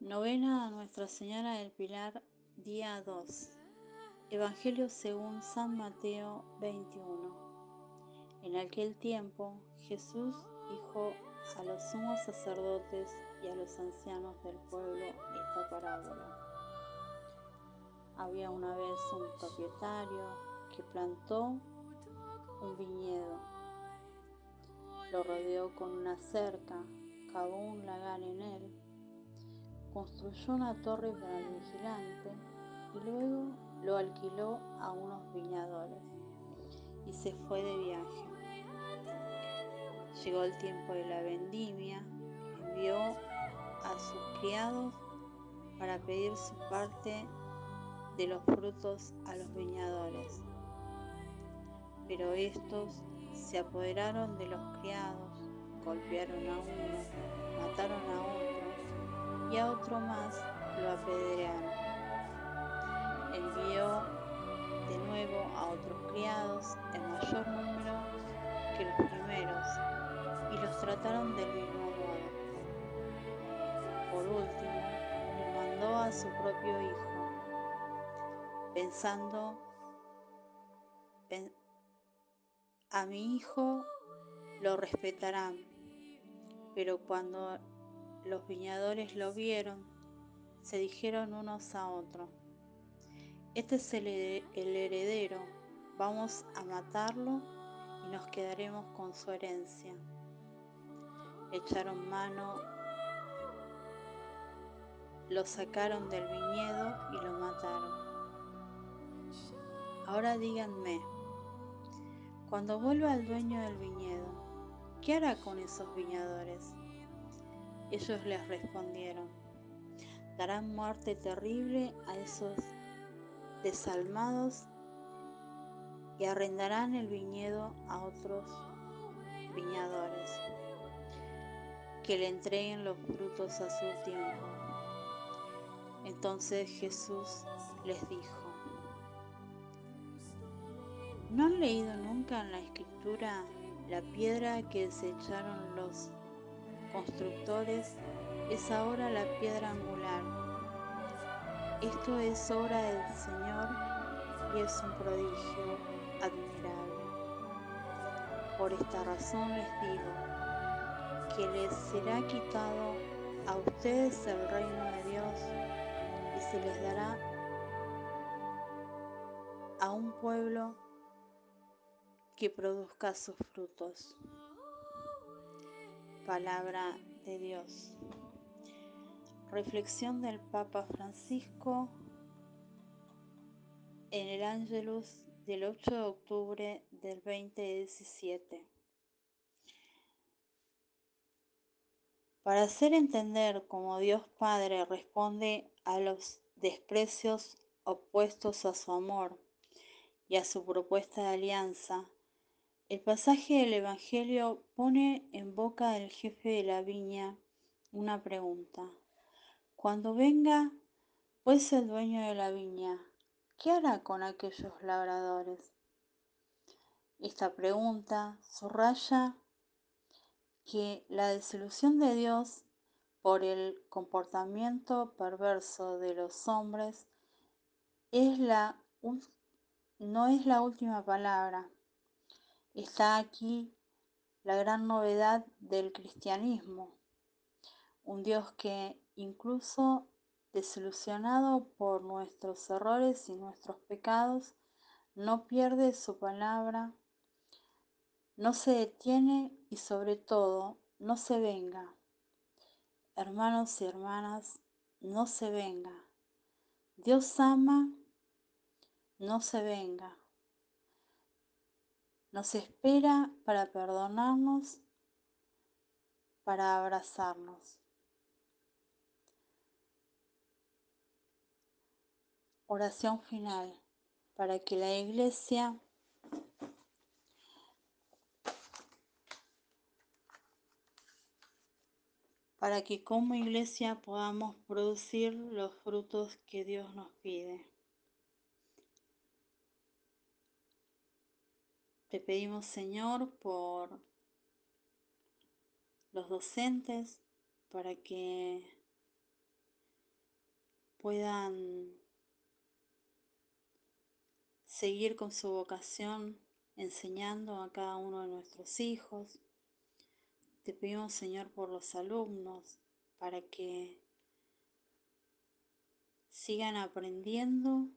Novena a Nuestra Señora del Pilar, día 2. Evangelio según San Mateo 21. En aquel tiempo Jesús dijo a los sumos sacerdotes y a los ancianos del pueblo esta parábola. Había una vez un propietario que plantó un viñedo, lo rodeó con una cerca, cavó un lagar en él construyó una torre para el vigilante y luego lo alquiló a unos viñadores y se fue de viaje. Llegó el tiempo de la vendimia, envió a sus criados para pedir su parte de los frutos a los viñadores. Pero estos se apoderaron de los criados, golpearon a uno, a otro más lo apedrearon. Envió de nuevo a otros criados en mayor número que los primeros y los trataron del mismo modo. Por último, le mandó a su propio hijo, pensando, a mi hijo lo respetarán, pero cuando los viñadores lo vieron, se dijeron unos a otros, este es el, heredero, vamos a matarlo y nos quedaremos con su herencia. Echaron mano, lo sacaron del viñedo y lo mataron. Ahora díganme, cuando vuelva el dueño del viñedo, ¿qué hará con esos viñadores? Ellos les respondieron, darán muerte terrible a esos desalmados y arrendarán el viñedo a otros viñadores que le entreguen los frutos a su tiempo. Entonces Jesús les dijo, ¿no han leído nunca en la escritura la piedra que desecharon los constructores es ahora la piedra angular. Esto es obra del Señor y es un prodigio admirable. Por esta razón les digo que les será quitado a ustedes el reino de Dios y se les dará a un pueblo que produzca sus frutos palabra de Dios. Reflexión del Papa Francisco en el Ángelus del 8 de octubre del 2017. Para hacer entender cómo Dios Padre responde a los desprecios opuestos a su amor y a su propuesta de alianza, el pasaje del Evangelio pone en boca del jefe de la viña una pregunta. Cuando venga, pues el dueño de la viña, ¿qué hará con aquellos labradores? Esta pregunta subraya que la desilusión de Dios por el comportamiento perverso de los hombres no es la última palabra Está aquí la gran novedad del cristianismo, un Dios que incluso desilusionado por nuestros errores y nuestros pecados, no pierde su palabra, no se detiene y sobre todo no se venga. Hermanos y hermanas, no se venga. Dios ama, no se venga. Nos espera para perdonarnos, para abrazarnos. Oración final para que la iglesia para que como iglesia podamos producir los frutos que Dios nos pide. Te pedimos, Señor, por los docentes, para que puedan seguir con su vocación enseñando a cada uno de nuestros hijos. Te pedimos, Señor, por los alumnos, para que sigan aprendiendo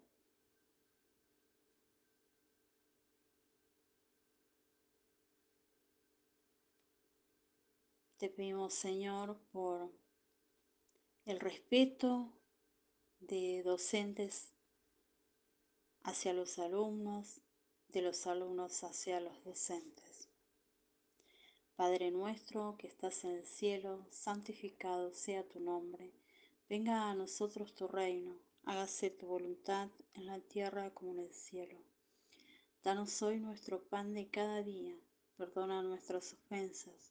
Te pedimos, Señor, por el respeto de docentes hacia los alumnos, de los alumnos hacia los docentes. Padre nuestro que estás en el cielo, santificado sea tu nombre. Venga a nosotros tu reino, hágase tu voluntad en la tierra como en el cielo. Danos hoy nuestro pan de cada día, perdona nuestras ofensas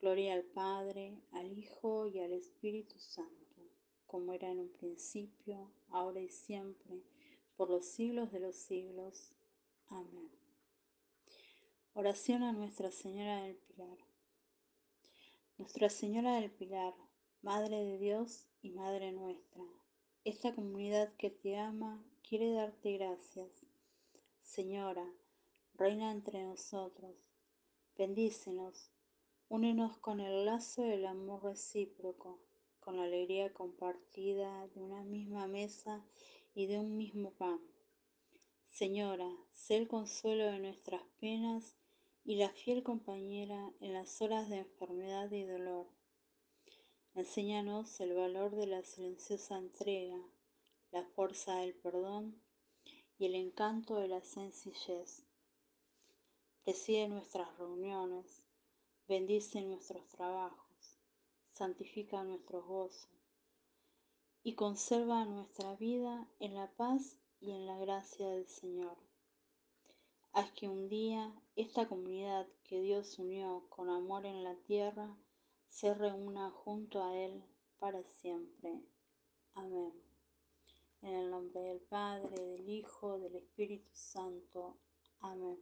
Gloria al Padre, al Hijo y al Espíritu Santo, como era en un principio, ahora y siempre, por los siglos de los siglos. Amén. Oración a Nuestra Señora del Pilar. Nuestra Señora del Pilar, Madre de Dios y Madre nuestra, esta comunidad que te ama quiere darte gracias. Señora, reina entre nosotros, bendícenos Únenos con el lazo del amor recíproco, con la alegría compartida de una misma mesa y de un mismo pan. Señora, sé el consuelo de nuestras penas y la fiel compañera en las horas de enfermedad y dolor. Enséñanos el valor de la silenciosa entrega, la fuerza del perdón y el encanto de la sencillez. Preside nuestras reuniones bendice nuestros trabajos, santifica nuestros gozos y conserva nuestra vida en la paz y en la gracia del Señor. Haz que un día esta comunidad que Dios unió con amor en la tierra se reúna junto a Él para siempre. Amén. En el nombre del Padre, del Hijo, del Espíritu Santo. Amén.